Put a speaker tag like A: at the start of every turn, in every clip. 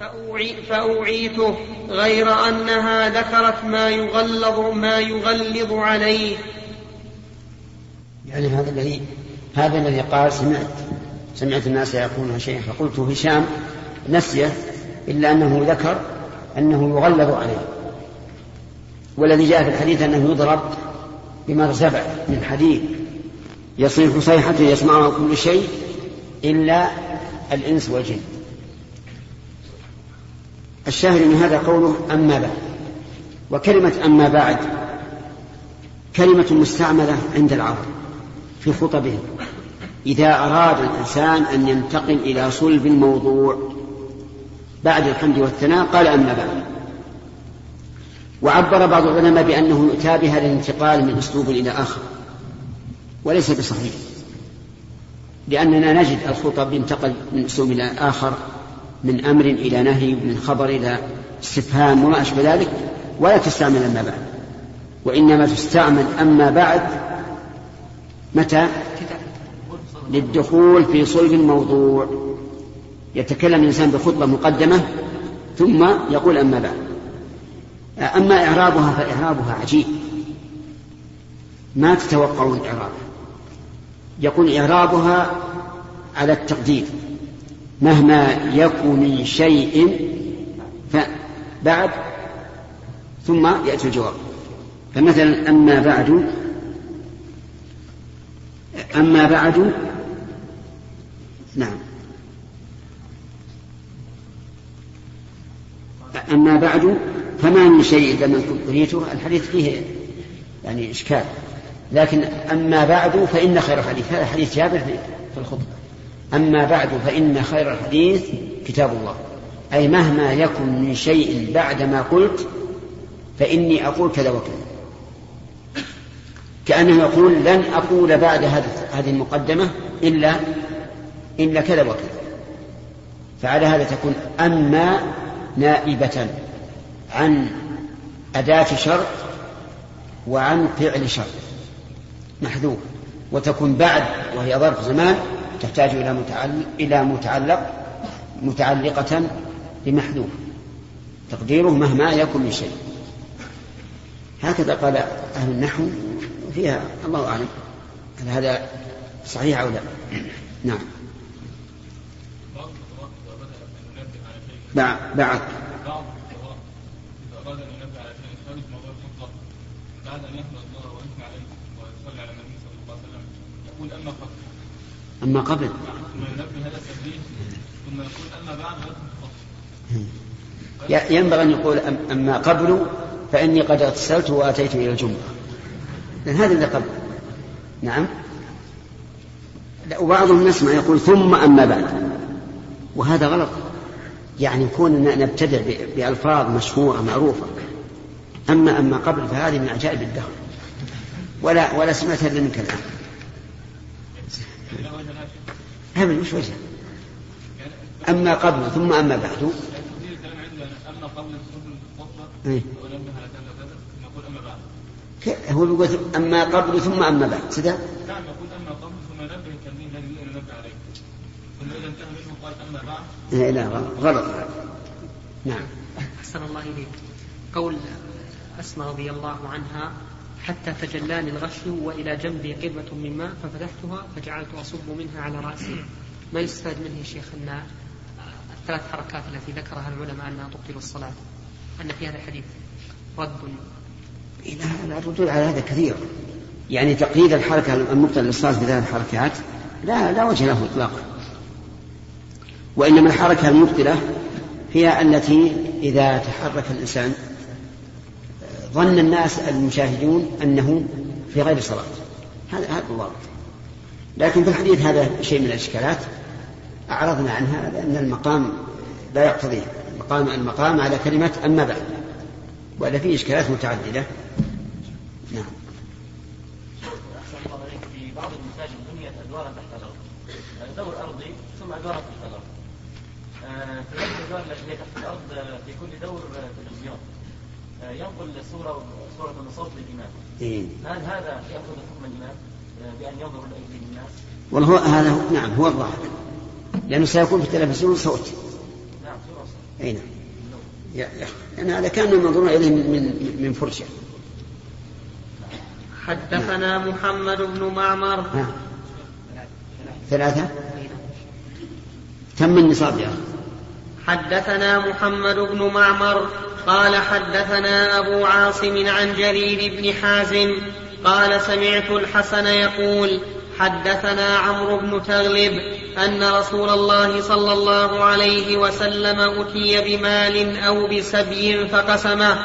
A: فأوعي فأوعيته غير أنها ذكرت ما يغلظ ما يغلظ عليه.
B: يعني هذا الذي هذا الذي قال سمعت. سمعت الناس يقولون شيئا. فقلت هشام نسيه إلا أنه ذكر أنه يغلظ عليه. والذي جاء في الحديث أنه يضرب بمرزبة من حديد يصيح صيحة يسمعها كل شيء إلا الإنس والجن. الشاهد من هذا قوله أما بعد. وكلمة أما بعد كلمة مستعملة عند العرب في خطبهم. إذا أراد الإنسان أن ينتقل إلى صلب الموضوع بعد الحمد والثناء قال أما بعد. وعبر بعض العلماء بأنه يؤتى بها للانتقال من أسلوب إلى آخر وليس بصحيح. لأننا نجد الخطب ينتقل من أسلوب إلى آخر من أمر إلى نهي من خبر إلى استفهام وما أشبه ذلك ولا تستعمل أما بعد. وإنما تستعمل أما بعد متى؟ للدخول في صلب الموضوع يتكلم الإنسان بخطبة مقدمة ثم يقول أما بعد. أما إعرابها فإعرابها عجيب. ما تتوقعون إعرابها يقول إعرابها على التقدير. مهما يكن من شيء بعد ثم يأتي الجواب. فمثلا أما بعد أما بعد نعم. أما بعد فما من شيء إلا من أريته الحديث فيه يعني إشكال. لكن أما بعد فإن خير الحديث. هذا حديث جابر في الخطبة. أما بعد فإن خير الحديث كتاب الله. أي مهما يكن من شيء بعد ما قلت فإني أقول كذا وكذا. كأنه يقول لن أقول بعد هذه المقدمة إلا إلا كذا وكذا. فعلى هذا تكون أما نائبة عن أداة شرط وعن فعل شرط. محذوف. وتكون بعد وهي ظرف زمان تحتاج إلى متعلق إلى متعلق متعلقة بمحذوف تقديره مهما يكن من شيء. هكذا قال أهل النحو فيها الله أعلم. هل هذا صحيح أو لا؟ نعم. بعد بعد. أن يحمد الله ويثني عليه ويصلي على النبي صلى الله عليه وسلم يقول أما قبل أما قبل. ينبغي أن يقول أما قبل فإني قد اغتسلت وأتيت إلى الجمعة. لأن هذا اللي قبل. نعم. وبعضهم نسمع يقول ثم أما بعد. وهذا غلط. يعني يكون نبتدع بألفاظ مشهورة معروفة. أما أما قبل فهذه من عجائب الدهر. ولا ولا سمعت إلا منك الآن. هذا مش وجه. أما قبل ثم أما بعد. أما قبل إيه؟ هو يقول أما قبل ثم أما بعد سدى نعم يقول أما قبل ثم نبه التنبيه عليه ثم إذا انتهى منه قال أما بعد لا غلط. نعم.
A: أحسن الله إليك. قول أسماء رضي الله عنها. حتى تجلاني الغش وإلى جنبي قربة من ماء ففتحتها فجعلت أصب منها على رأسي. ما يستفاد منه يا شيخ أن الثلاث حركات التي ذكرها العلماء أنها تبطل الصلاة؟ أن في هذا الحديث رد.
B: لا الردود على هذا كثير. يعني تقييد الحركة المبطلة للصلاة بثلاث حركات لا لا وجه له إطلاقا وإنما الحركة المبطلة هي التي إذا تحرك الإنسان ظن الناس المشاهدون أنه في غير صلاة. هذا هذا الضابط لكن في الحديث هذا شيء من الإشكالات. أعرضنا عنها لأن المقام لا يقتضيه. المقام المقام على كلمة أما بعد. ولا فيه إشكالات متعددة. نعم.
C: في بعض المساجد بنيت أدوارا تحت الأرض دور أرضي ثم أدوار تحت الأرض في تحت الأرض في كل دور تلفزيون آه، ينقل صورة صورة من صوت الإمام إيه؟ هل هذا يأخذ حكم الإمام بأن ينظر إليه الناس؟
B: والله هذا نعم هو الظاهر. لأنه سيكون في التلفزيون صوت.
C: نعم
B: أي نعم. يعني هذا كان منظور إليه من من فرشة.
A: حدثنا محمد بن معمر.
B: ها. ثلاثة؟ تم النصاب يا
A: حدثنا محمد بن معمر. قال حدثنا أبو عاصم عن جرير بن حازم قال سمعت الحسن يقول حدثنا عمرو بن تغلب أن رسول الله صلى الله عليه وسلم أتي بمال أو بسبي فقسمه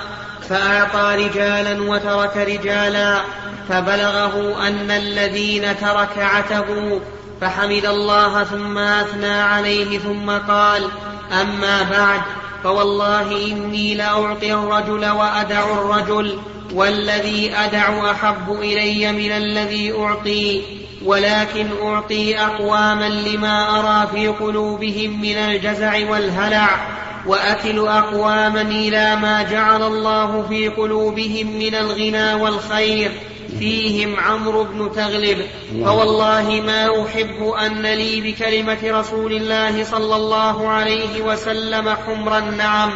A: فأعطى رجالا وترك رجالا فبلغه أن الذين ترك عتبوا فحمد الله ثم أثنى عليه ثم قال أما بعد فوالله إني لأعطي الرجل وأدع الرجل والذي أدع أحب إلي من الذي أعطي ولكن أعطي أقواما لما أرى في قلوبهم من الجزع والهلع وأكل أقواما إلى ما جعل الله في قلوبهم من الغنى والخير. فيهم عمرو بن تغلب. فوالله ما أحب أن لي بكلمة رسول الله صلى الله عليه وسلم حمر النعم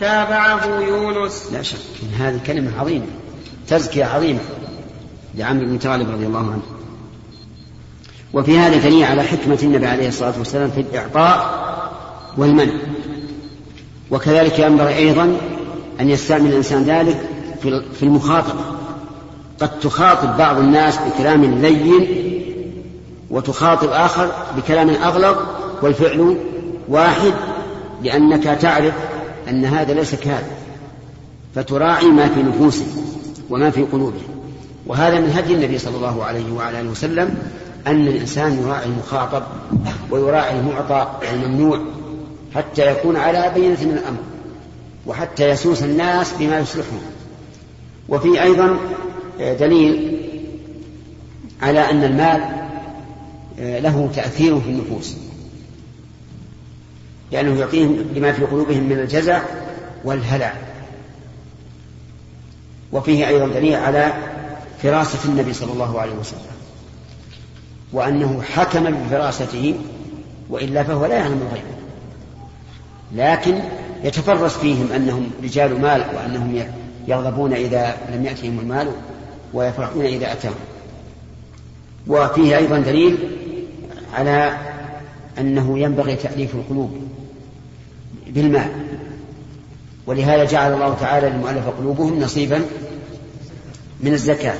A: تابعه يونس.
B: لا شك إن هذه كلمة عظيمة تزكية عظيمة لعمرو بن تغلب رضي الله عنه. وفي هذا دليل على حكمة النبي عليه الصلاة والسلام في الإعطاء والمنع. وكذلك ينبغي أيضا أن يستعمل الإنسان ذلك في المخاطبة. قد تخاطب بعض الناس بكلام لين وتخاطب آخر بكلام أغلظ والفعل واحد لأنك تعرف أن هذا ليس كهذا فتراعي ما في نفوسهم وما في قلوبهم وهذا من هدي النبي صلى الله عليه وعلى آله وسلم أن الإنسان يراعي المخاطب ويراعي المعطى والممنوع حتى يكون على بينة من الأمر وحتى يسوس الناس بما يصلحهم. وفي أيضا دليل على أن المال له تأثير في النفوس. لأنه يعطيهم لما في قلوبهم من الجزع والهلع. وفيه أيضا دليل على فراسة النبي صلى الله عليه وسلم. وأنه حكم بفراسته وإلا فهو لا يعلم الغيب. لكن يتفرس فيهم أنهم رجال مال وأنهم يغضبون إذا لم يأتهم المال ويفرحون إذا أتاهم. وفيه أيضا دليل على أنه ينبغي تأليف القلوب بالمال ولهذا جعل الله تعالى للمؤلف قلوبهم نصيبا من الزكاة.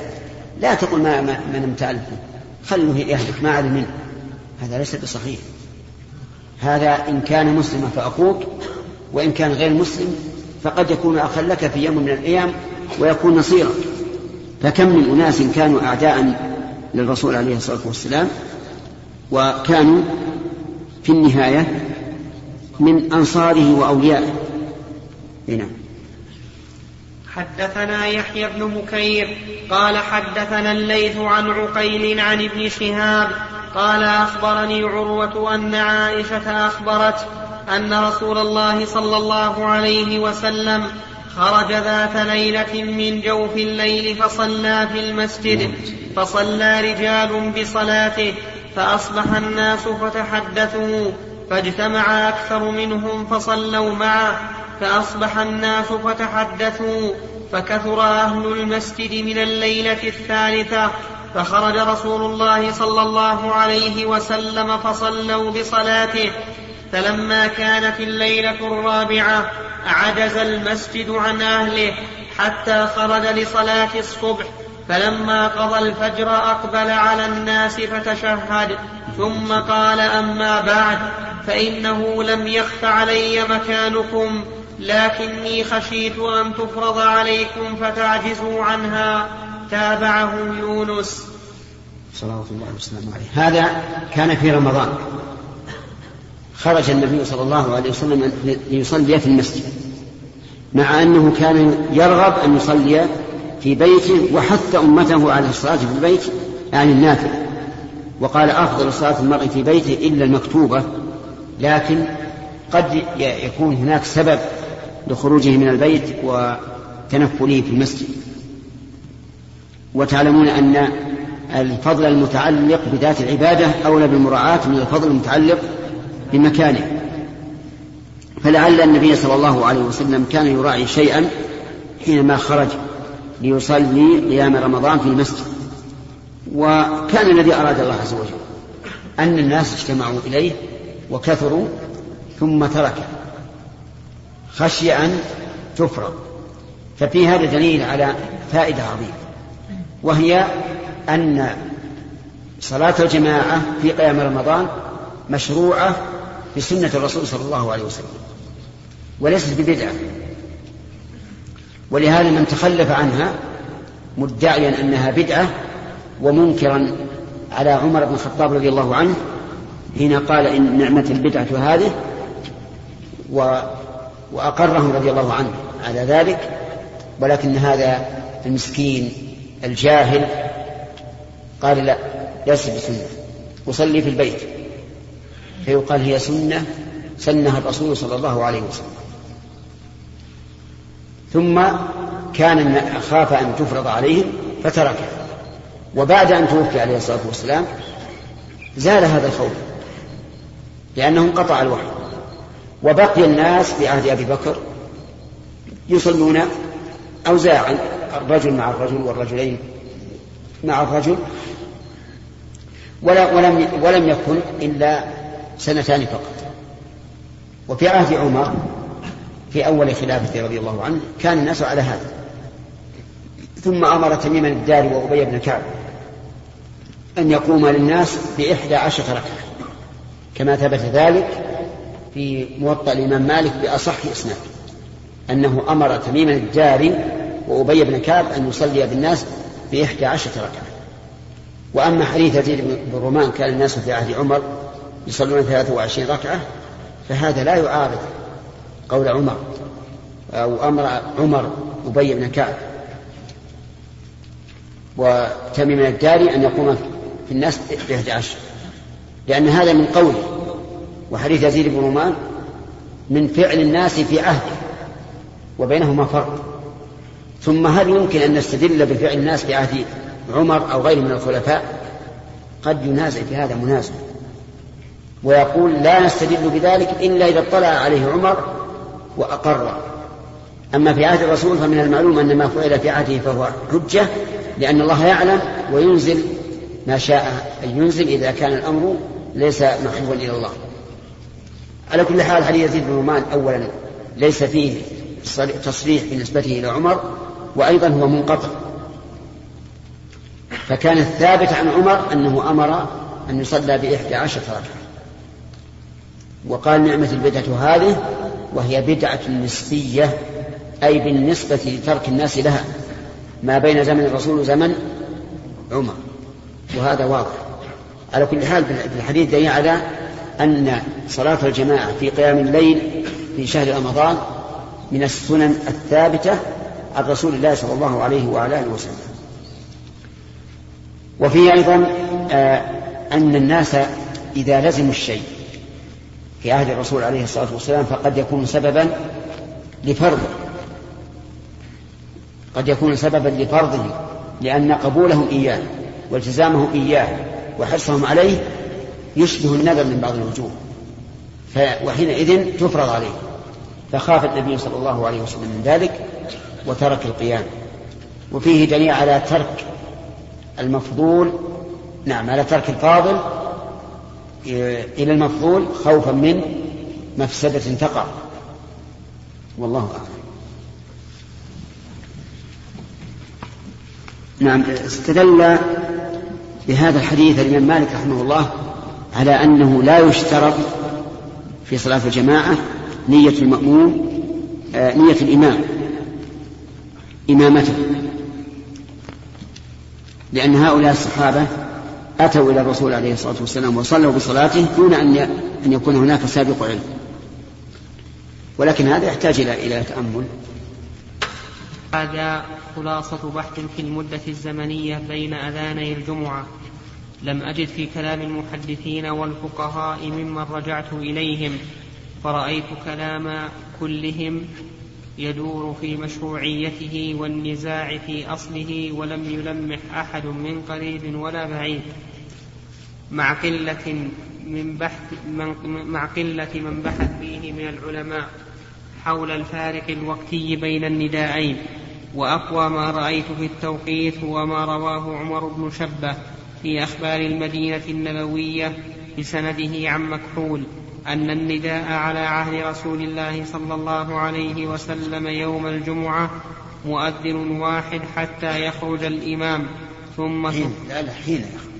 B: لا تقل ما من امتألفه خلوه يهلك ما علم منه. هذا ليس بصحيح. هذا إن كان مسلما فأخوك وإن كان غير مسلم فقد يكون أخا لك في يوم من الأيام ويكون نصيرا. فكم من أناس كانوا أعداء للرسول عليه الصلاة والسلام وكانوا في النهاية من أنصاره وأوليائه. نعم.
A: حدثنا يحيى بن مكير قال حدثنا الليث عن عقيل عن ابن شهاب قال أخبرني عروة أن عائشة أخبرت أن رسول الله صلى الله عليه وسلم خرج ذات ليلة من جوف الليل فصلى في المسجد فصلى رجال بصلاته فأصبح الناس فتحدثوا فاجتمع أكثر منهم فصلوا معه فأصبح الناس فتحدثوا فكثر أهل المسجد من الليلة الثالثة فخرج رسول الله صلى الله عليه وسلم فصلوا بصلاته فلما كانت الليلة الرابعة عجز المسجد عن أهله حتى خرج لصلاة الصبح فلما قضى الفجر أقبل على الناس فتشهد ثم قال أما بعد فإنه لم يخف علي مكانكم لكني خشيت أن تفرض عليكم فتعجزوا عنها. تابعه يونس.
B: صلوات الله وسلامه عليه. هذا كان في رمضان. خرج النبي صلى الله عليه وسلم ليصلي في المسجد مع أنه كان يرغب أن يصلي في بيته وحث أمته على الصلاة في البيت يعني النافل وقال أفضل صلاة المرء في بيته إلا المكتوبة لكن قد يكون هناك سبب لخروجه من البيت وتنفله في المسجد. وتعلمون أن الفضل المتعلق بذات العبادة أولى بالمراعاة من الفضل المتعلق بمكانه. فلعل النبي صلى الله عليه وسلم كان يراعي شيئا حينما خرج ليصلي قيام رمضان في المسجد. وكان الذي أراد الله عز وجل أن الناس اجتمعوا إليه وكثروا ثم تركه خشي أن تفرض ففي هذا دليل على فائدة عظيمة وهي أن صلاة الجماعة في قيام رمضان مشروعة بسنة الرسول صلى الله عليه وسلم وليست ببدعة. ولهذا من تخلف عنها مدعيا أنها بدعة ومنكرا على عمر بن الخطاب رضي الله عنه حين قال إن نعمة البدعة هذه و وأقره رضي الله عنه على ذلك ولكن هذا المسكين الجاهل قال لا ليس بسنة أصلي في البيت. فيقال هي سنة سنها الرسول صلى الله عليه وسلم. ثم كان خاف أن تفرض عليهم فتركها وبعد أن توفي عليه الصلاة والسلام زال هذا الخوف لأنه انقطع الوحي. وبقي الناس في عهد أبي بكر يصلون أوزاعا الرجل مع الرجل والرجلين مع الرجل. ولم ولم يكن إلا سنتان فقط. وفي عهد عمر في أول خلافته رضي الله عنه كان الناس على هذا. ثم أمر تميما الدار وأبي بن كعب أن يقوم للناس بإحدى عشرة ركعة. كما ثبت ذلك في موطأ الإمام مالك بأصح إسناد أنه أمر تميما الداري وأبي بن كعب أن يصلي بالناس بإحدى عشرة ركعة. وأما حديث يزيد بن رومان كان الناس في عهد عمر يصلون ثلاثة وعشرين ركعة فهذا لا يعارض قول عمر أو أمر عمر أبي بن كعب. وتميم الداري أن يقوم في الناس بإحدى عشر. لأن هذا من قوله وحديث يزيد بن رومان من فعل الناس في عهده وبينهما فرق. ثم هل يمكن أن نستدل بفعل الناس في عهد عمر أو غيره من الخلفاء؟ قد ينازع في هذا منازع. ويقول لا نستدل بذلك إلا إذا اطلع عليه عمر وأقر. أما في عهد الرسول فمن المعلوم أن ما فعل في عهده فهو حجة لأن الله يعلم وينزل ما شاء أن ينزل إذا كان الأمر ليس محبوبا إلى الله. على كل حال حديث يزيد بن رومان أولا ليس فيه تصريح بنسبته إلى عمر؟ وأيضا هو منقطع. فكان الثابت عن عمر أنه أمر أن يصلى بإحدى عشرة ركعة. وقال نعمة البدعة هذه وهي بدعة نسبية أي بالنسبة لترك الناس لها ما بين زمن الرسول وزمن عمر. وهذا واضح. على كل حال في الحديث دليل على أن صلاة الجماعة في قيام الليل في شهر رمضان من السنن الثابتة عن رسول الله صلى الله عليه وعلى آله وسلم. وفيه أيضا آه أن الناس إذا لزموا الشيء في عهد الرسول عليه الصلاة والسلام فقد يكون سببا لفرضه. قد يكون سببا لفرضه لأن قبولهم إياه والتزامهم إياه وحرصهم عليه يشبه النذر من بعض الوجوه وحينئذ تفرض عليه. فخاف النبي صلى الله عليه وسلم من ذلك وترك القيام. وفيه دليل على ترك المفضول نعم على ترك الفاضل إلى المفضول خوفا من مفسدة تقع. والله أعلم. نعم استدل بهذا الحديث الإمام مالك رحمه الله على أنه لا يشترط في صلاة الجماعة نية المأموم آه نية الإمام إمامته لأن هؤلاء الصحابة أتوا إلى الرسول عليه الصلاة والسلام وصلوا بصلاته دون أن أن يكون هناك سابق علم. ولكن هذا يحتاج إلى إلى تأمل.
A: هذا خلاصة بحث في المدة الزمنية بين أذاني الجمعة لم أجد في كلام المحدثين والفقهاء ممن رجعت إليهم فرأيت كلام كلهم يدور في مشروعيته والنزاع في أصله ولم يلمح أحد من قريب ولا بعيد. مع قلة من بحث من مع قلة من بحث فيه من العلماء حول الفارق الوقتي بين النداءين وأقوى ما رأيت في التوقيت هو ما رواه عمر بن شبة في أخبار المدينة النبوية بسنده عن مكحول أن النداء على عهد رسول الله صلى الله عليه وسلم يوم الجمعة مؤذن واحد حتى يخرج الإمام ثم
B: حين لا لا حين يخرج.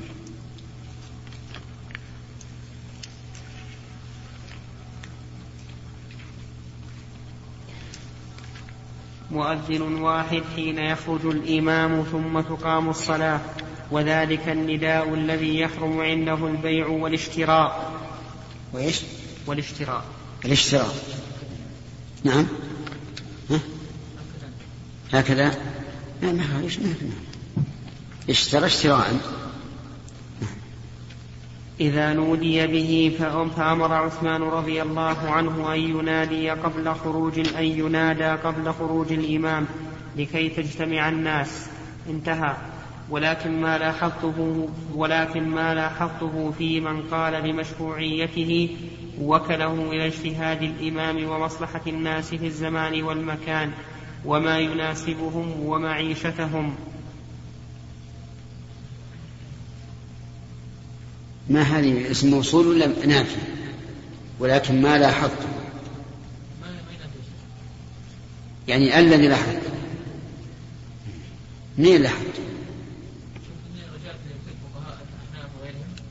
A: مؤذن واحد حين يخرج الإمام ثم تقام الصلاة وذلك النداء الذي يحرم عنده البيع والاشتراء.
B: وإيش؟
A: والاشتراء.
B: الاشتراء. نعم. ها؟ هكذا. ما اشترى اشتراء.
A: إذا نودي به فأمر عثمان رضي الله عنه أن ينادي قبل خروج أن ينادى قبل خروج الإمام لكي تجتمع الناس. انتهى. ولكن ما لاحظته ولكن ما لاحظته في من قال بمشروعيته وكله إلى اجتهاد الإمام ومصلحة الناس في الزمان والمكان وما يناسبهم ومعيشتهم.
B: ما هذه اسم موصول ولا نافي ولكن ما لاحظت. يعني الذي لاحظت. منين لاحظت؟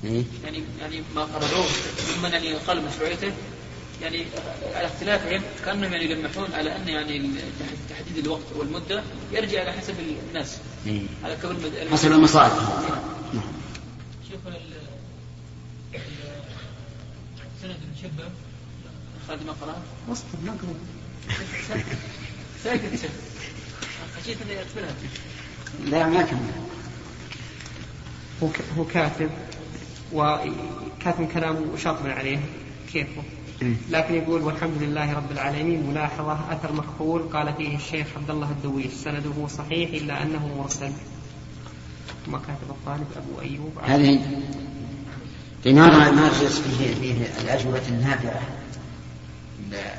C: إيه؟ يعني يعني ما قرروه ثم يعني قال مشروعيته. يعني على اختلافهم كأنهم يعني يلمحون على أن يعني تحديد الوقت والمدة يرجع على حسب الناس.
B: إيه؟ على كون حسب المصالح نعم. شوف
C: ساكت. خشيت إني اقفلها
B: لا ما كمل.
A: هو كاتب وكاتب كلامه شاطر عليه كيفه. إيه. لكن يقول والحمد لله رب العالمين ملاحظة أثر مكحول قال فيه الشيخ عبد الله الدويش. سنده صحيح إلا أنه مرسل. ما كاتب الطالب أبو أيوب.
B: هذه لماذا ما فيه فيه الأجوبة النافعة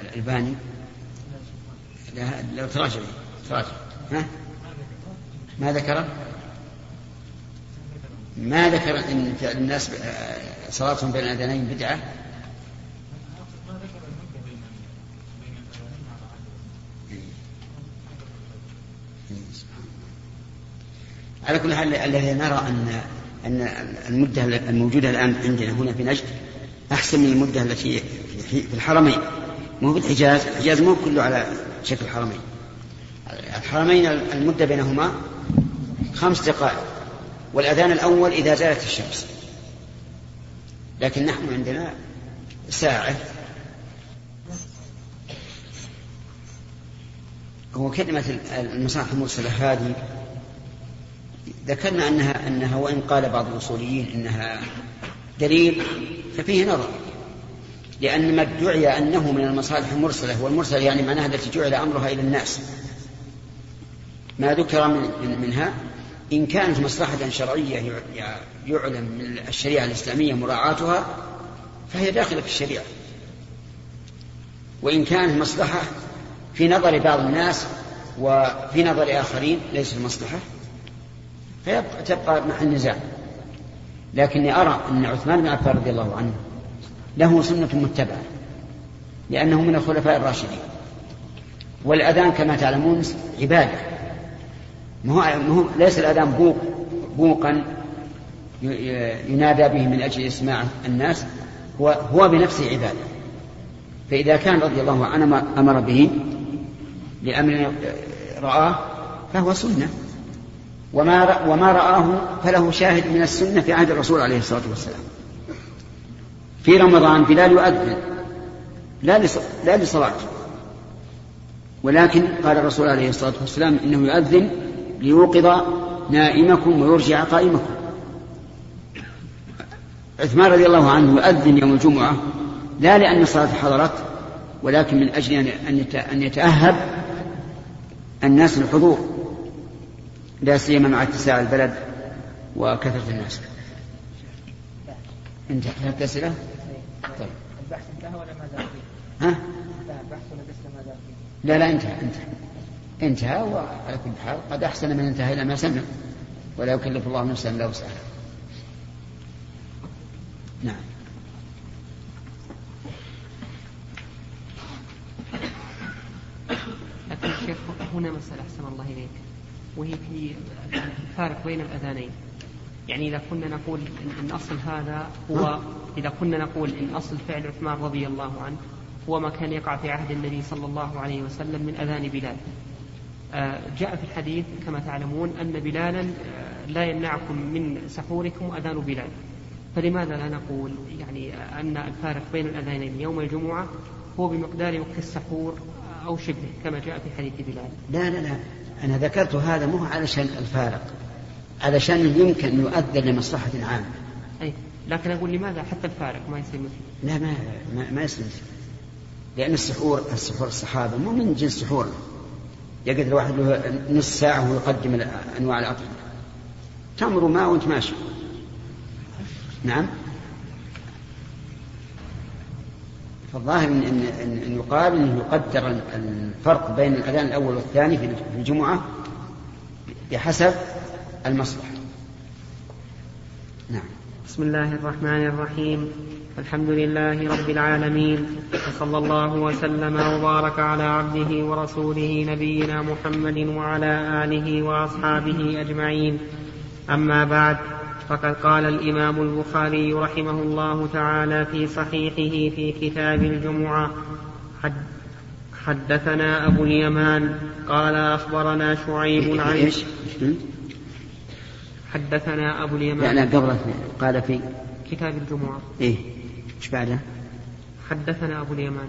B: الألباني. لو تراجع. تراجع. ها؟ ما ذكره؟ ما ذكر إن فعل الناس صلاتهم بين الأذانين بدعة؟ على كل حال الذي نرى أن أن المدة الموجودة الآن عندنا هنا في نجد أحسن من المدة التي في الحرمين. مو بالحجاز الحجاز مو كله على شكل الحرمين. الحرمين المدة بينهما خمس دقائق والأذان الأول إذا زالت الشمس. لكن نحن عندنا ساعة. هو كلمة المصالح المرسلة هذه ذكرنا أنها أنها وإن قال بعض الأصوليين أنها دليل ففيه نظر. لأن ما ادعي أنه من المصالح المرسلة والمرسلة يعني معناها التي جعل أمرها إلى الناس. ما ذكر من منها إن كانت مصلحة شرعية يعلم من الشريعة الإسلامية مراعاتها فهي داخلة في الشريعة. وإن كانت مصلحة في نظر بعض الناس وفي نظر آخرين ليست مصلحة. فتبقى محل نزاع. لكني أرى أن عثمان بن عفان رضي الله عنه له سنة متبعة لأنه من الخلفاء الراشدين. والأذان كما تعلمون عبادة. ما هو ليس الأذان بوق بوقا ينادى به من أجل إسماع الناس هو هو بنفسه عبادة. فإذا كان رضي الله عنه أمر به لأمر رآه فهو سنة. وما وما رآه فله شاهد من السنة في عهد الرسول عليه الصلاة والسلام. في رمضان بلال يؤذن لا لا لصلاة. ولكن قال الرسول عليه الصلاة والسلام إنه يؤذن ليوقظ نائمكم ويرجع قائمكم. عثمان رضي الله عنه يؤذن يوم الجمعة لا لأن الصلاة حضرت ولكن من أجل أن يتأهب الناس للحضور. لا سيما مع اتساع البلد وكثرة الناس انت هل أسئلة؟
D: طيب البحث انتهى ولا ما زال
B: فيه؟ ها؟
D: انتهى البحث ولا لسه ما زال فيه؟
B: لا لا انتهى انتهى انتهى وعلى كل حال قد أحسن من انتهى إلى ما سمع ولا يكلف الله نفسا إلا وسعها نعم
A: لكن الشيخ هنا مسألة أحسن الله إليك وهي في الفارق بين الأذانين. يعني إذا كنا نقول إن أصل هذا هو إذا كنا نقول إن أصل فعل عثمان رضي الله عنه هو ما كان يقع في عهد النبي صلى الله عليه وسلم من أذان بلال. آه، جاء في الحديث كما تعلمون أن بلالا آه، لا يمنعكم من سحوركم أذان بلال. فلماذا لا نقول يعني أن الفارق بين الأذانين يوم الجمعة هو بمقدار وقت السحور أو شبهه كما جاء في حديث بلال؟
B: لا لا لا. أنا ذكرت هذا مو علشان الفارق علشان يمكن أن يؤذن لمصلحة عامة.
A: أي لكن أقول لماذا حتى الفارق ما يصير مثل
B: لا ما ما, ما يصير مثل لأن السحور السحور الصحابة مو من جنس سحورنا يقعد الواحد له نص ساعة ويقدم أنواع الأطعمة. تمر ماء وأنت ماشي. نعم؟ فالظاهر إن, إن, إن يقال أنه يقدر الفرق بين الأذان الأول والثاني في الجمعة بحسب المصلحة. نعم.
A: بسم الله الرحمن الرحيم. الحمد لله رب العالمين. وصلى الله وسلم وبارك على عبده ورسوله نبينا محمد وعلى آله وأصحابه أجمعين. أما بعد فقد قال الإمام البخاري رحمه الله تعالى في صحيحه في كتاب الجمعة حد حدثنا أبو اليمان قال أخبرنا شعيب عن؟ حدثنا أبو اليمان
B: لا لا قبل قال في
A: كتاب الجمعة
B: إيه إيش بعده؟
A: حدثنا أبو اليمان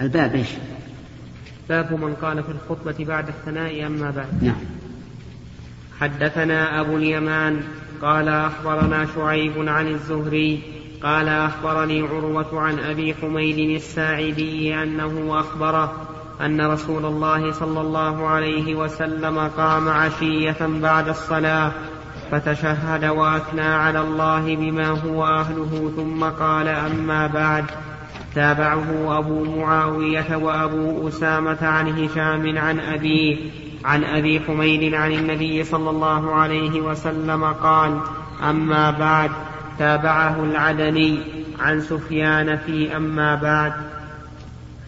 B: الباب إيش؟
A: باب من قال في الخطبة بعد الثناء أما بعد
B: نعم
A: حدثنا أبو اليمان قال أخبرنا شعيب عن الزهري قال أخبرني عروة عن أبي حميد الساعدي أنه أخبره أن رسول الله صلى الله عليه وسلم قام عشية بعد الصلاة فتشهد وأثنى على الله بما هو أهله ثم قال أما بعد. تابعه أبو معاوية وأبو أسامة عن هشام عن أبيه عن أبي حميد عن النبي صلى الله عليه وسلم قال أما بعد تابعه العدني عن سفيان في أما بعد.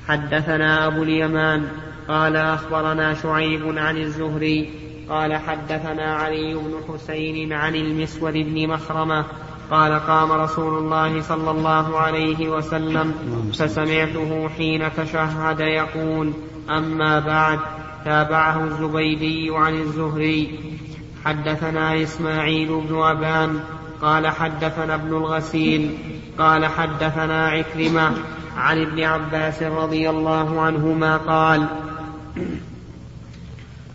A: حدثنا أبو اليمان قال أخبرنا شعيب عن الزهري قال حدثنا علي بن حسين عن المسود بن مخرمة قال قام رسول الله صلى الله عليه وسلم فسمعته حين تشهد يقول أما بعد. تابعه الزبيدي عن الزهري. حدثنا إسماعيل بن أبان قال حدثنا ابن الغسيل قال حدثنا عكرمة عن ابن عباس رضي الله عنهما قال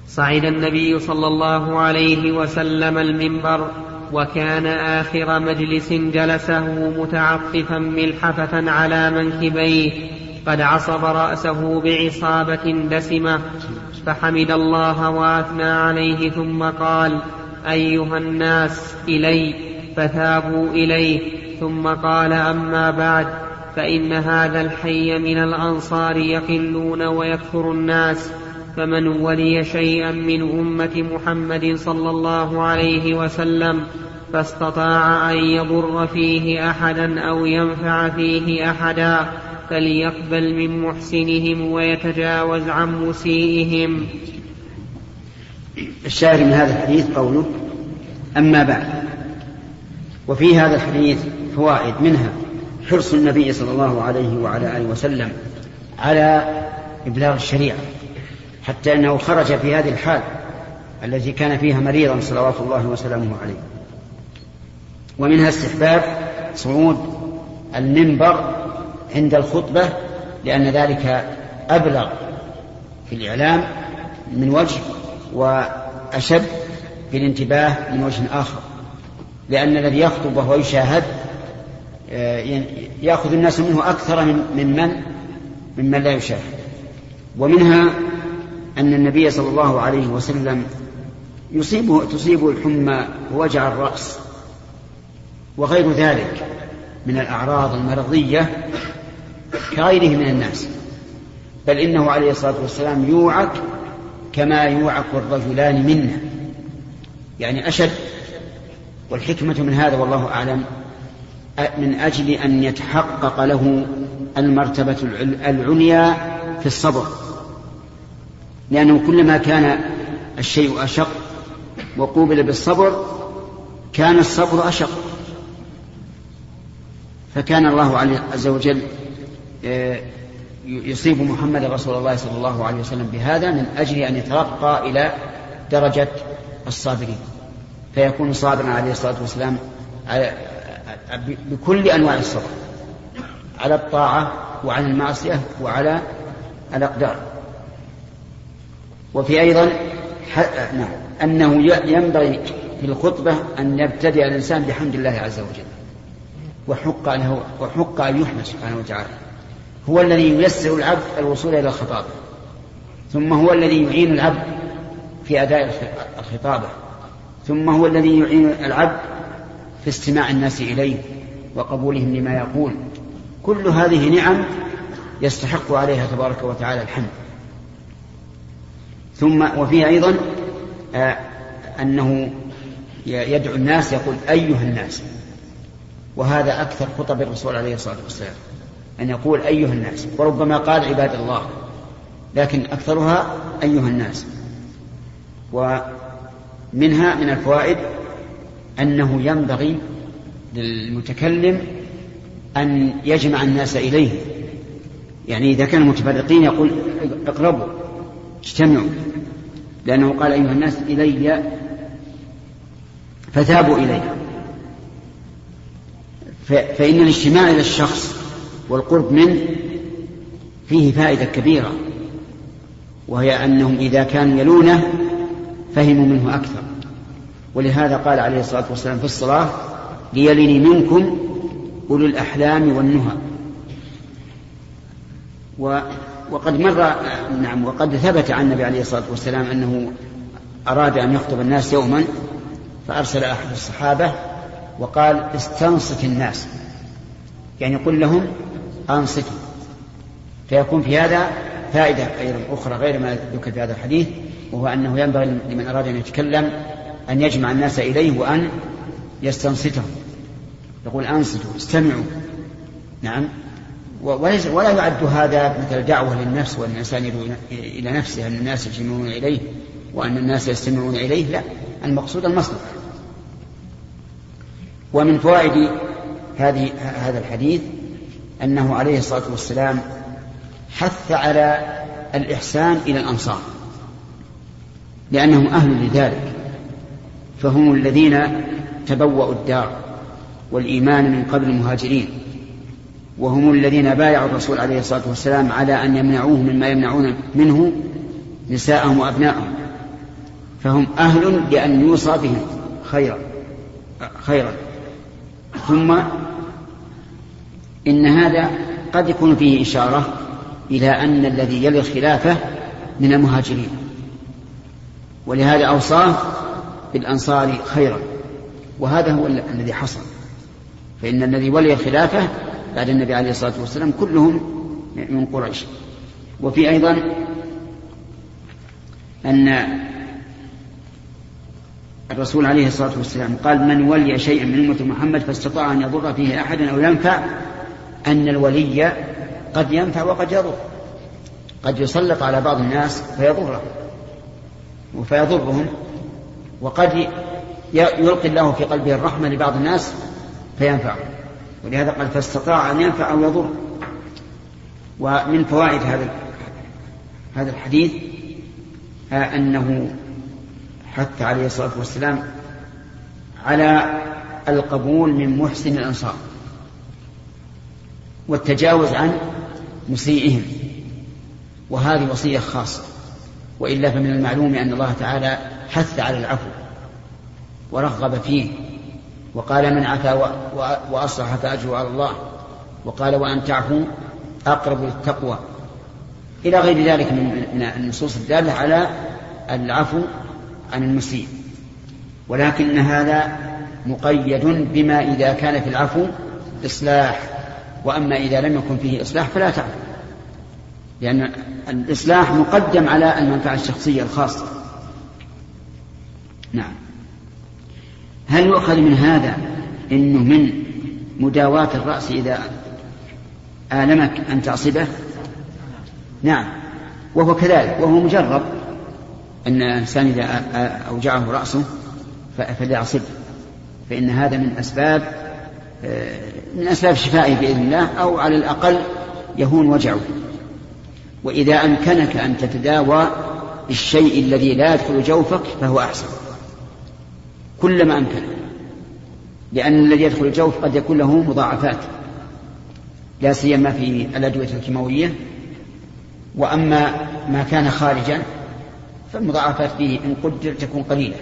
A: صعد النبي صلى الله عليه وسلم المنبر وكان آخر مجلس جلسه متعطفا ملحفة على منكبيه. قد عصب رأسه بعصابة دسمة فحمد الله وأثنى عليه ثم قال أيها الناس إلي فثابوا إليه ثم قال أما بعد فإن هذا الحي من الأنصار يقلون ويكثر الناس فمن ولي شيئا من أمة محمد صلى الله عليه وسلم فاستطاع أن يضر فيه أحدا أو ينفع فيه أحدا فليقبل من محسنهم ويتجاوز عن مسيئهم.
B: الشاهد من هذا الحديث قوله أما بعد. وفي هذا الحديث فوائد منها حرص النبي صلى الله عليه وعلى آله وسلم على إبلاغ الشريعة حتى أنه خرج في هذه الحال التي كان فيها مريضا صلوات الله وسلامه عليه. ومنها استحباب صعود المنبر عند الخطبة لأن ذلك أبلغ في الإعلام من وجه وأشد في الانتباه من وجه آخر. لأن الذي يخطب وهو يشاهد آه، يأخذ الناس منه أكثر من من ممن لا يشاهد. ومنها أن النبي صلى الله عليه وسلم يصيبه تصيب الحمى ووجع الرأس وغير ذلك من الأعراض المرضية كغيره من الناس. بل إنه عليه الصلاة والسلام يوعك كما يوعك الرجلان منا. يعني أشد والحكمة من هذا والله أعلم من أجل أن يتحقق له المرتبة العليا في الصبر. لأنه كلما كان الشيء أشق وقوبل بالصبر كان الصبر أشق. فكان الله عز وجل يصيب محمد رسول الله صلى الله عليه وسلم بهذا من أجل أن يترقى إلى درجة الصابرين. فيكون صابرا عليه الصلاة والسلام بكل أنواع الصبر على الطاعة وعن المعصية وعلى الأقدار. وفي أيضا نعم أنه ينبغي في الخطبة أن يبتدئ الإنسان بحمد الله عز وجل وحق أنه وحق أن يحمد سبحانه وتعالى. هو الذي ييسر العبد الوصول إلى الخطابة. ثم هو الذي يعين العبد في أداء الخطابة. ثم هو الذي يعين العبد في استماع الناس إليه وقبولهم لما يقول. كل هذه نعم يستحق عليها تبارك وتعالى الحمد. ثم وفيه أيضا آه أنه يدعو الناس يقول أيها الناس. وهذا أكثر خطب الرسول عليه الصلاة والسلام. أن يقول أيها الناس وربما قال عباد الله لكن أكثرها أيها الناس. ومنها من الفوائد أنه ينبغي للمتكلم أن يجمع الناس إليه. يعني إذا كانوا متفرقين يقول اقربوا اجتمعوا. لأنه قال أيها الناس إلي فذهبوا إليه فإن الاجتماع إلى الشخص والقرب منه فيه فائدة كبيرة وهي أنهم إذا كانوا يلونه فهموا منه أكثر. ولهذا قال عليه الصلاة والسلام في الصلاة ليلني منكم أولو الأحلام والنهى. و وقد مر نعم وقد ثبت عن النبي عليه الصلاة والسلام أنه أراد أن يخطب الناس يوما فأرسل أحد الصحابة وقال استنصت الناس. يعني قل لهم أنصتوا فيكون في هذا فائدة أيضا أخرى غير ما ذكر في هذا الحديث وهو أنه ينبغي لمن أراد أن يتكلم أن يجمع الناس إليه وأن يستنصتهم يقول أنصتوا استمعوا. نعم. ولا يعد هذا مثل دعوة للنفس وأن الإنسان يدعو إلى نفسه أن الناس يجمعون إليه وأن الناس يستمعون إليه. لا المقصود المصلحة ومن فوائد هذه هذا الحديث أنه عليه الصلاة والسلام حث على الإحسان إلى الأنصار لأنهم أهل لذلك فهم الذين تبوأوا الدار والإيمان من قبل المهاجرين وهم الذين بايعوا الرسول عليه الصلاة والسلام على أن يمنعوه مما يمنعون منه نساءهم وأبناءهم فهم أهل لأن يوصى بهم خيرا خيرا. ثم إن هذا قد يكون فيه إشارة إلى أن الذي يلي الخلافة من المهاجرين. ولهذا أوصاه بالأنصار خيرا. وهذا هو الذي حصل. فإن الذي ولي الخلافة بعد النبي عليه الصلاة والسلام كلهم من قريش. وفي أيضا أن الرسول عليه الصلاة والسلام قال من ولي شيئا من أمة محمد فاستطاع أن يضر فيه أحدا أو ينفع أن الولي قد ينفع وقد يضر. قد يسلط على بعض الناس فيضره فيضرهم وقد يلقي الله في قلبه الرحمة لبعض الناس فينفعه. ولهذا قال فاستطاع أن ينفع أو يضر. ومن فوائد هذا هذا الحديث أنه حث عليه الصلاة والسلام على القبول من محسن الأنصار. والتجاوز عن مسيئهم. وهذه وصية خاصة. وإلا فمن المعلوم أن الله تعالى حث على العفو ورغب فيه. وقال من عفا وأصلح فأجره على الله. وقال وأن تعفوا أقرب للتقوى. إلى غير ذلك من النصوص الدالة على العفو عن المسيء. ولكن هذا مقيد بما إذا كان في العفو إصلاح. وأما إذا لم يكن فيه إصلاح فلا تعفو لأن الإصلاح مقدم على المنفعة الشخصية الخاصة. نعم. هل يؤخذ من هذا أنه من مداواة الرأس إذا آلمك أن تعصبه؟ نعم. وهو كذلك وهو مجرب أن الإنسان إذا أوجعه رأسه فليعصب فإن هذا من أسباب من أسباب شفائه بإذن الله أو على الأقل يهون وجعه. وإذا أمكنك أن تتداوى بالشيء الذي لا يدخل جوفك فهو أحسن. كلما أمكن. لأن الذي يدخل الجوف قد يكون له مضاعفات. لا سيما في الأدوية الكيماوية. وأما ما كان خارجا فالمضاعفات فيه إن قدر تكون قليلة.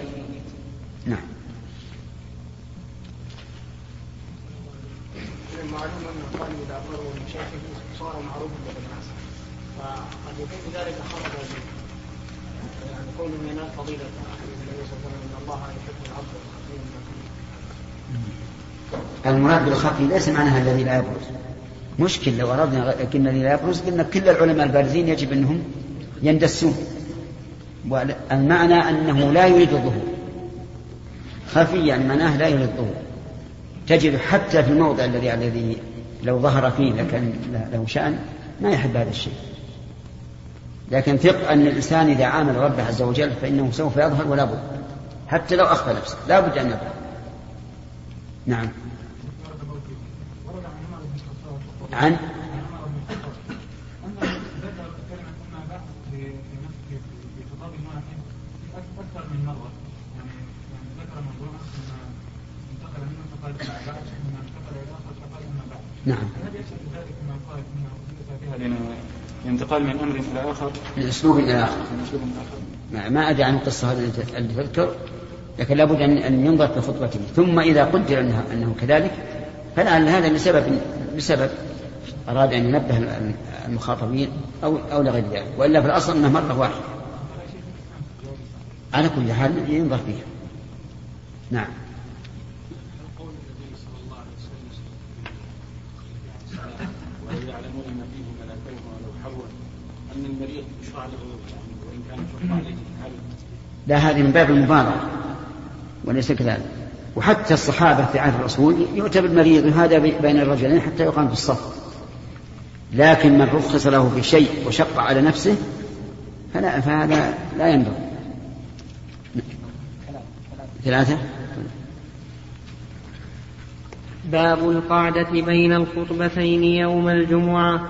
E: يكون ذلك خرج يعني كونه ينال فضيلة. النبي صلى الله عليه وسلم أن الله يحب العبد
B: المراد بالخفي ليس معناها الذي لا يبرز. مشكل لو أردنا لكن الذي لا يبرز قلنا كل العلماء البارزين يجب أنهم يندسون. المعنى أنه لا يريد الظهور. خفي يعني معناه لا يريد الظهور. تجد حتى في الموضع الذي الذي لو ظهر فيه لكن له شأن ما يحب هذا الشيء. لكن ثق أن الإنسان إذا عامل ربه عز وجل فإنه سوف يظهر ولا بد. حتى لو أخفى نفسه. لا بد أن يظهر نعم. عن؟ نعم.
F: الانتقال من أمر إلى آخر؟
B: من أسلوب إلى آخر.
F: من أسلوب آخر.
B: ما أدري عن القصة هذه اللي تذكر لكن لابد ان أن ينظر في خطبته. ثم إذا قدر انه أنه كذلك فلعل هذا لسبب لسبب أراد أن ينبه المخاطبين أو أو لغير ذلك. وإلا في الأصل انه مرة واحدة. على كل حال ينظر فيها. نعم
F: ويعلمون ما فيه ملكوه ولو حول ان المريض يشرع له يعني وان كان يشق عليه هل
B: لا هذه من باب المبالغة وليس كذلك. وحتى الصحابة في عهد الرسول يؤتى بالمريض هذا بين الرجلين حتى يقام في الصف. لكن من رخص له في شيء وشق على نفسه فلا فهذا لا ينبغي. ثلاثة.
A: باب القعدة بين الخطبتين يوم الجمعة.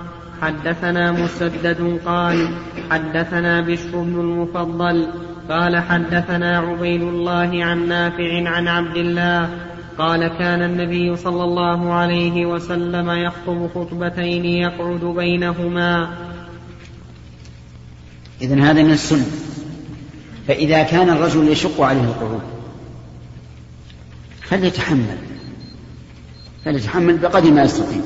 A: حدثنا مسدد قال حدثنا بشر بن المفضل قال حدثنا عبيد الله عن نافع عن عبد الله قال كان النبي صلى الله عليه وسلم يخطب خطبتين يقعد بينهما.
B: إذن هذا من السنة. فإذا كان الرجل يشق عليه القعود فليتحمل. فليتحمل بقدر ما يستطيع.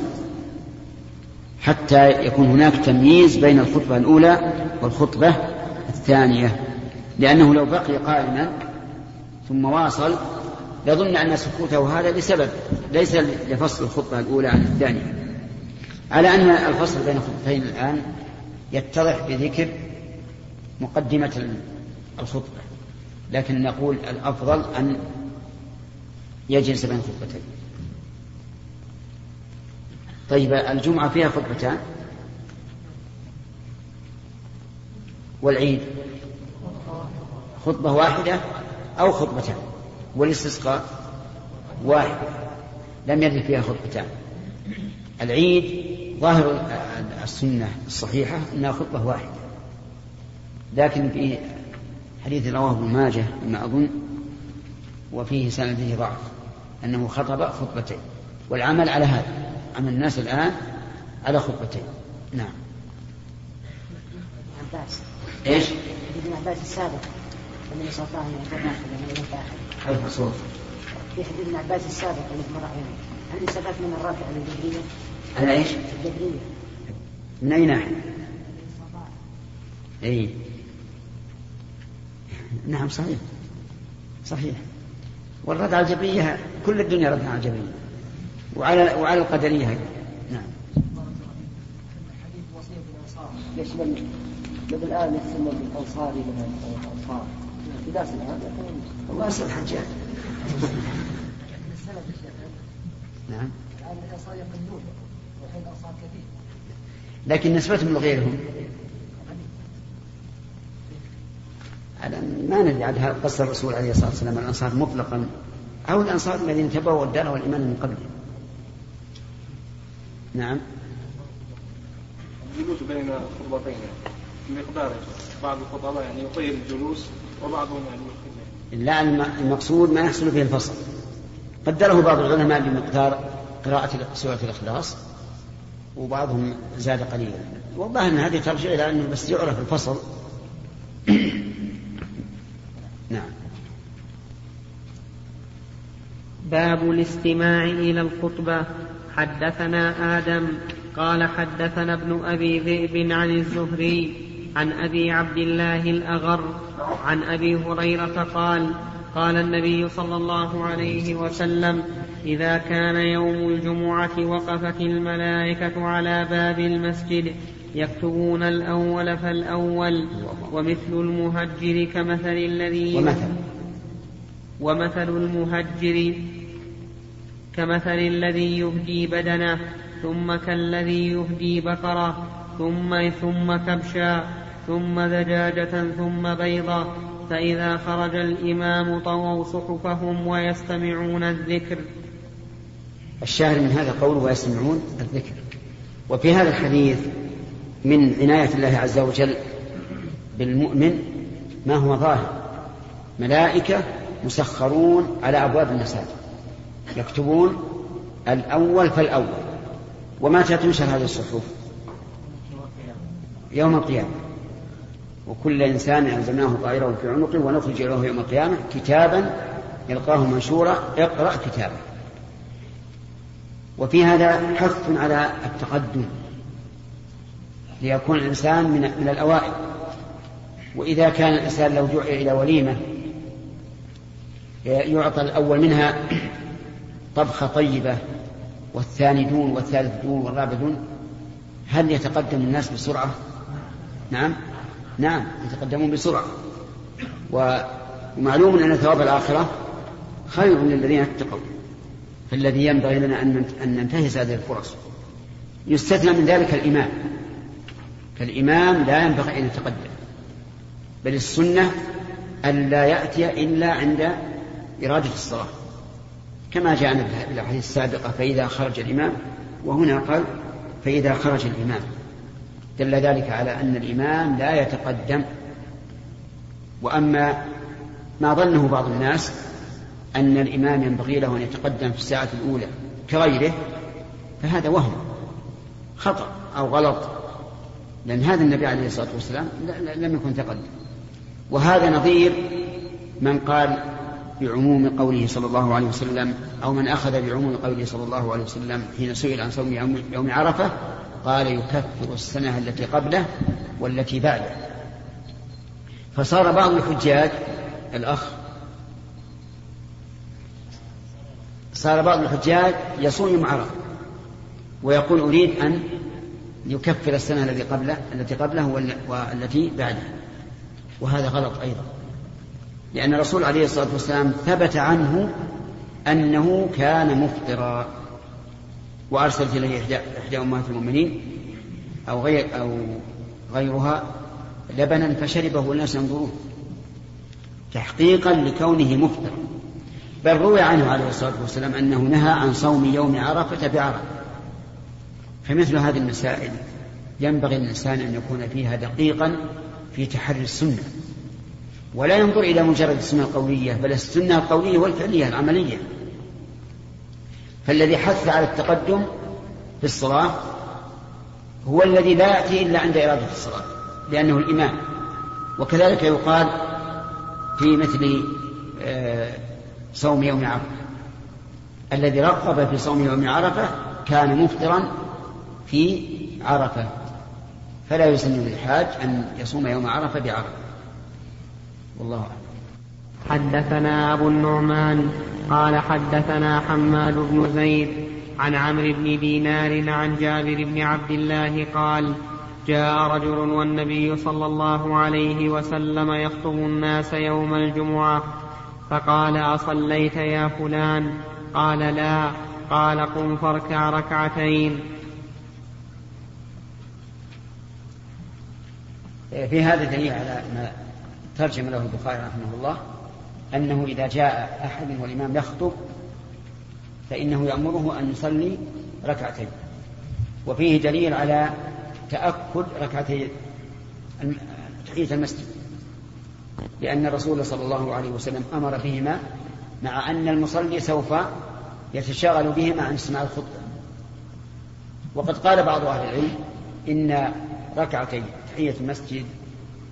B: حتى يكون هناك تمييز بين الخطبة الأولى والخطبة الثانية. لأنه لو بقي قائما ثم واصل يظن أن سكوته هذا لسبب ليس لفصل الخطبة الأولى عن الثانية. على أن الفصل بين الخطبتين الآن يتضح بذكر مقدمة الخطبة لكن نقول الأفضل أن يجلس بين خطبتين. طيب الجمعة فيها خطبتان؟ والعيد؟ خطبة واحدة أو خطبتان؟ والاستسقاء؟ واحد. لم يرد فيها خطبتان. العيد ظاهر السنة الصحيحة أنها خطبة واحدة. لكن في حديث رواه ابن ماجه ما أظن وفيه سنده ضعف أنه خطب خطبتين. والعمل على هذا. عمل الناس الآن على خطبتين نعم.
G: عباس.
B: إيش؟
G: ابن عباس السابق. النبي صلى الله عليه وسلم من الفاحل
B: ألف صوت.
G: في حديث ابن عباس السابق الذي مر علينا عندي ثبات من الرافع عن الجبرية
B: على إيش؟
G: الجبرية.
B: من أي ناحية؟ أي نعم صحيح. صحيح. والرد على الجبرية كل الدنيا رد على الجبرية. وعلى وعلى القدرية. أيضا نعم.
G: يشمل مثل الآن يسمى بالأنصاري أو الأنصار في
B: الله
D: يا شيخ
B: نعم. لكن نسبتهم لغيرهم على ما ندري هل قصر الرسول عليه الصلاة والسلام الأنصار مطلقا أو الأنصار الذين تبوأوا الدار والإيمان من قبله. نعم.
H: الجلوس بين الخطبتين يعني المقدار بعض الخطباء يعني يطيل الجلوس وبعضهم يعني.
B: لا الم- المقصود ما يحصل به الفصل. قدره بعض العلماء بمقدار قراءة سورة الإخلاص وبعضهم زاد قليلا. والله أن هذه ترجع إلى أنه بس يعرف الفصل. نعم.
A: باب الاستماع إلى الخطبة. حدثنا آدم قال حدثنا ابن أبي ذئب عن الزهري عن أبي عبد الله الأغر عن أبي هريرة قال قال النبي صلى الله عليه وسلم إذا كان يوم الجمعة وقفت الملائكة على باب المسجد يكتبون الأول فالأول ومثل المهجر كمثل الذي
B: ومثل.
A: ومثل المهجر كمثل الذي يهدي بدنه ثم كالذي يهدي بقرة ثم ثم كبشا ثم دجاجة ثم بيضة. فإذا خرج الإمام طووا صحفهم ويستمعون الذكر.
B: الشاهد من هذا قوله ويسمعون الذكر. وفي هذا الحديث من عناية الله عز وجل بالمؤمن ما هو ظاهر؟ ملائكة مسخرون على أبواب المساجد يكتبون الأول فالأول. ومتى تنشر هذه الصحف؟ يوم القيامة. وكل إنسان ألزمناه طائرة في عنقه ونخرج له يوم القيامة كتابا يلقاه منشورا. اقرأ كتابه وفي هذا حث على التقدم. ليكون الإنسان من, من الأوائل. وإذا كان الإنسان لو دعي إلى وليمة يعطى الأول منها طبخة طيبة والثاني دون والثالث دون والرابع دون هل يتقدم الناس بسرعة؟ نعم. نعم يتقدمون بسرعة. ومعلوم أن ثواب الآخرة خير للذين اتقوا فالذي ينبغي لنا أن ننتهز هذه الفرص. يستثنى من ذلك الإمام. فالإمام لا ينبغي أن يتقدم بل السنة أن لا يأتي إلا عند إرادة الصلاة. كما جاءنا في الأحاديث السابقة فإذا خرج الإمام وهنا قال فإذا خرج الإمام. دل ذلك على أن الإمام لا يتقدم. وأما ما ظنه بعض الناس أن الإمام ينبغي له أن يتقدم في الساعة الأولى كغيره فهذا وهم خطأ أو غلط. لأن هذا النبي عليه الصلاة والسلام لم يكن تقدم. وهذا نظير من قال بعموم قوله صلى الله عليه وسلم أو من أخذ بعموم قوله صلى الله عليه وسلم حين سئل عن صوم يوم, عرفة قال يكفر السنة التي قبله والتي بعده. فصار بعض الحجاج الأخ صار بعض الحجاج يصوم يوم عرفة ويقول أريد أن يكفر السنة التي قبله التي قبله والتي بعده. وهذا غلط أيضا. لأن الرسول عليه الصلاة والسلام ثبت عنه أنه كان مفطرا. وأرسلت إليه إحدى, إحدى أمهات المؤمنين أو غير أو غيرها لبنا فشربه والناس ينظرون تحقيقا لكونه مفطرا بل روي عنه عليه الصلاة والسلام أنه نهى عن صوم يوم عرفة بعرفة. فمثل هذه المسائل ينبغي للإنسان أن يكون فيها دقيقا في تحري السنة. ولا ينظر إلى مجرد السنة القولية بل السنة القولية والفعلية العملية. فالذي حث على التقدم في الصلاة هو الذي لا يأتي إلا عند إرادة الصلاة لأنه الإمام. وكذلك يقال في مثل صوم يوم عرفة. الذي رغب في صوم يوم عرفة كان مفطرا في عرفة. فلا يسن للحاج أن يصوم يوم عرفة بعرفة. والله أعلم.
A: حدثنا أبو النعمان قال حدثنا حماد بن زيد عن عمرو بن دينار عن جابر بن عبد الله قال جاء رجل والنبي صلى الله عليه وسلم يخطب الناس يوم الجمعة فقال أصليت يا فلان؟ قال لا. قال قم فاركع ركعتين.
B: في هذا دليل على ما ترجم له البخاري رحمه الله أنه إذا جاء أحد والإمام يخطب فإنه يأمره أن يصلي ركعتين. وفيه دليل على تأكد ركعتي تحية المسجد. لأن الرسول صلى الله عليه وسلم أمر بهما مع أن المصلي سوف يتشاغل بهما عن استماع الخطبة. وقد قال بعض أهل العلم إن ركعتي تحية المسجد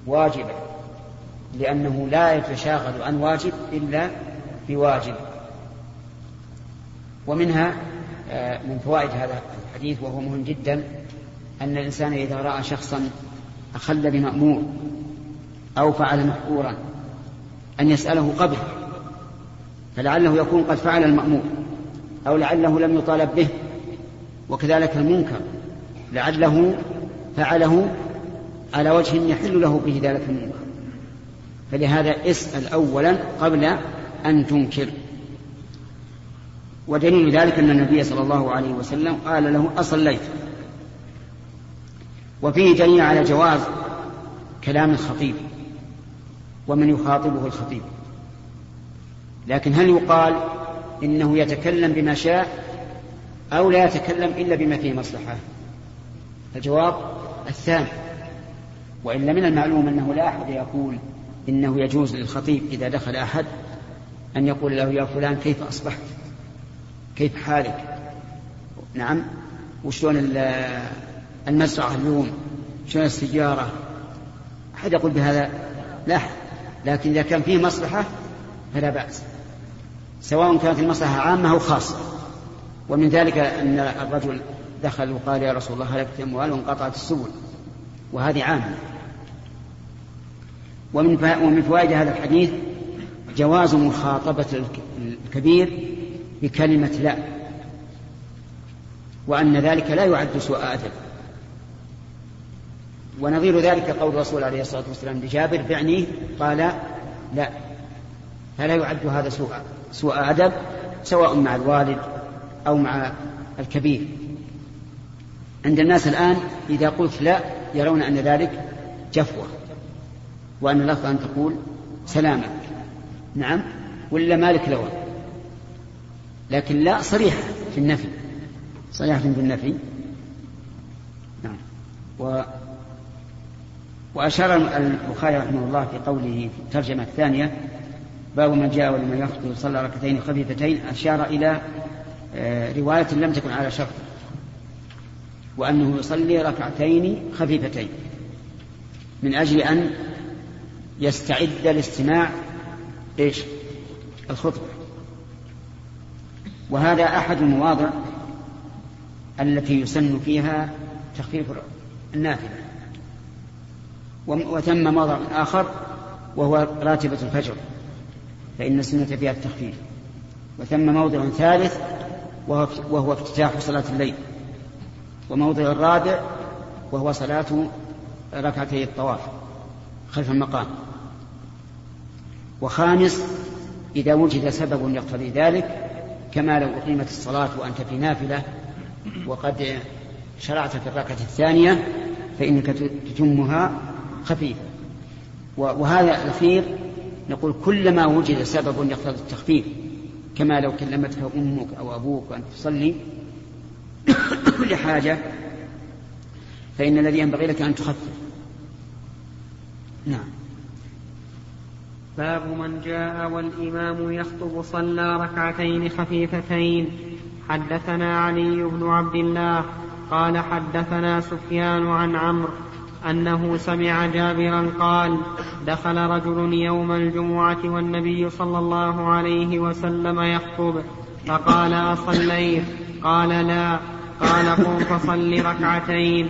B: واجبة. لأنه لا يتشاغل عن واجب إلا بواجب. ومنها آه، من فوائد هذا الحديث وهو مهم جدا أن الإنسان إذا رأى شخصا أخل بمأمور أو فعل محظورا أن يسأله قبل فلعله يكون قد فعل المأمور أو لعله لم يطالب به وكذلك المنكر لعله فعله على وجه يحل له به ذلك المنكر. فلهذا اسأل أولا قبل أن تنكر. ودليل ذلك أن النبي صلى الله عليه وسلم قال له أصليت. وفيه دليل على جواز كلام الخطيب ومن يخاطبه الخطيب. لكن هل يقال إنه يتكلم بما شاء أو لا يتكلم إلا بما فيه مصلحة؟ الجواب الثاني. وإلا من المعلوم أنه لا أحد يقول إنه يجوز للخطيب إذا دخل أحد أن يقول له يا فلان كيف أصبحت؟ كيف حالك؟ نعم. وشلون المزرعة اليوم؟ شلون السيارة أحد يقول بهذا؟ لا. لكن إذا كان فيه مصلحة فلا بأس. سواء كانت المصلحة عامة أو خاصة. ومن ذلك أن الرجل دخل وقال يا رسول الله هلكت أموال وانقطعت السبل. وهذه عامة. ومن فوائد هذا الحديث جواز مخاطبة الكبير بكلمة لا وأن ذلك لا يعد سوء أدب. ونظير ذلك قول الرسول عليه الصلاة والسلام لجابر بعني قال لا فلا يعد هذا سوء سوء أدب سواء مع الوالد أو مع الكبير. عند الناس الآن إذا قلت لا يرون أن ذلك جفوة. وأن الأفضل أن تقول سلامك. نعم؟ ولا مالك لون لكن لا صريحة في النفي. صريحة في النفي. نعم. و وأشار البخاري رحمه الله في قوله في الترجمة الثانية باب من جاء ولمن يخطب صلى ركعتين خفيفتين أشار إلى آه، رواية لم تكن على شرط وأنه يصلي ركعتين خفيفتين من أجل أن يستعد لاستماع إيش؟ الخطبة. وهذا أحد المواضع التي يسن فيها تخفيف النافلة وثم موضع آخر وهو راتبة الفجر فإن السنة فيها التخفيف. وثم موضع ثالث وهو افتتاح صلاة الليل. وموضع الرابع وهو صلاة ركعتي الطواف خلف المقام. وخامس إذا وجد سبب يقتضي ذلك كما لو أقيمت الصلاة وأنت في نافلة وقد شرعت في الركعة الثانية فإنك تتمها خفيفة وهذا الأخير نقول كلما وجد سبب يقتضي التخفيف كما لو كلمتك أمك أو أبوك وأنت تصلي لحاجة فإن الذي ينبغي لك أن تخفف. نعم.
A: باب من جاء والإمام يخطب صلى ركعتين خفيفتين. حدثنا علي بن عبد الله قال حدثنا سفيان عن عمرو أنه سمع جابرا قال دخل رجل يوم الجمعة والنبي صلى الله عليه وسلم يخطب فقال أصليت؟ قال لا. قال قم فصل ركعتين.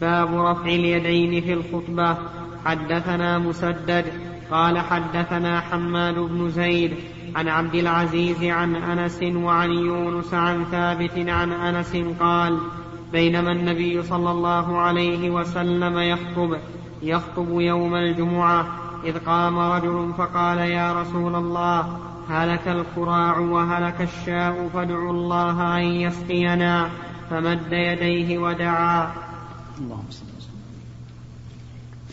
A: باب رفع اليدين في الخطبة. حدثنا مسدد قال حدثنا حماد بن زيد عن عبد العزيز عن أنس وعن يونس عن ثابت عن أنس قال بينما النبي صلى الله عليه وسلم يخطب يخطب يوم الجمعة إذ قام رجل فقال يا رسول الله هلك القراع وهلك الشاء فادعوا الله أن يسقينا. فمد يديه ودعا.
B: اللهم صل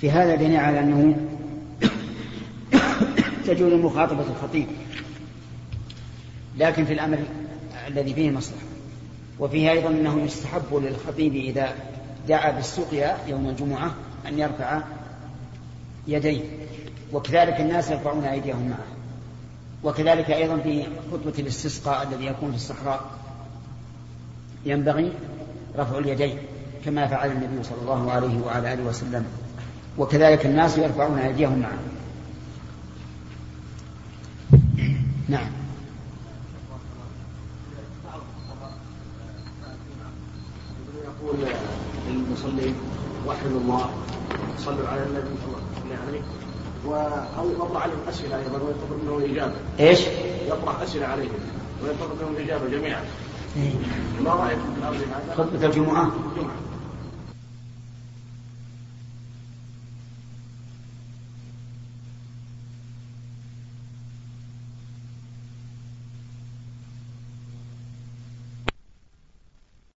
B: في هذا دليل على أنه تجوز مخاطبة الخطيب. لكن في الأمر الذي فيه مصلحة. وفيه أيضا أنه يستحب للخطيب إذا دعا بالسقيا يوم الجمعة أن يرفع يديه. وكذلك الناس يرفعون أيديهم معه. وكذلك أيضا في خطبة الاستسقاء الذي يكون في الصحراء ينبغي رفع اليدين كما فعل النبي صلى الله عليه وعلى آله وسلم. وكذلك الناس يرفعون أيديهم معه نعم
F: يقول للمصلين وحدوا الله صلوا على النبي صلى الله عليه و أو يطرح عليهم أسئلة أيضا وينتظر منهم الاجابه.
B: إيش؟
F: يطرح أسئلة عليهم وينتظر منهم الاجابه جميعا. ما رأيكم في هذا؟
B: خطبه الجمعه
F: الجمعه.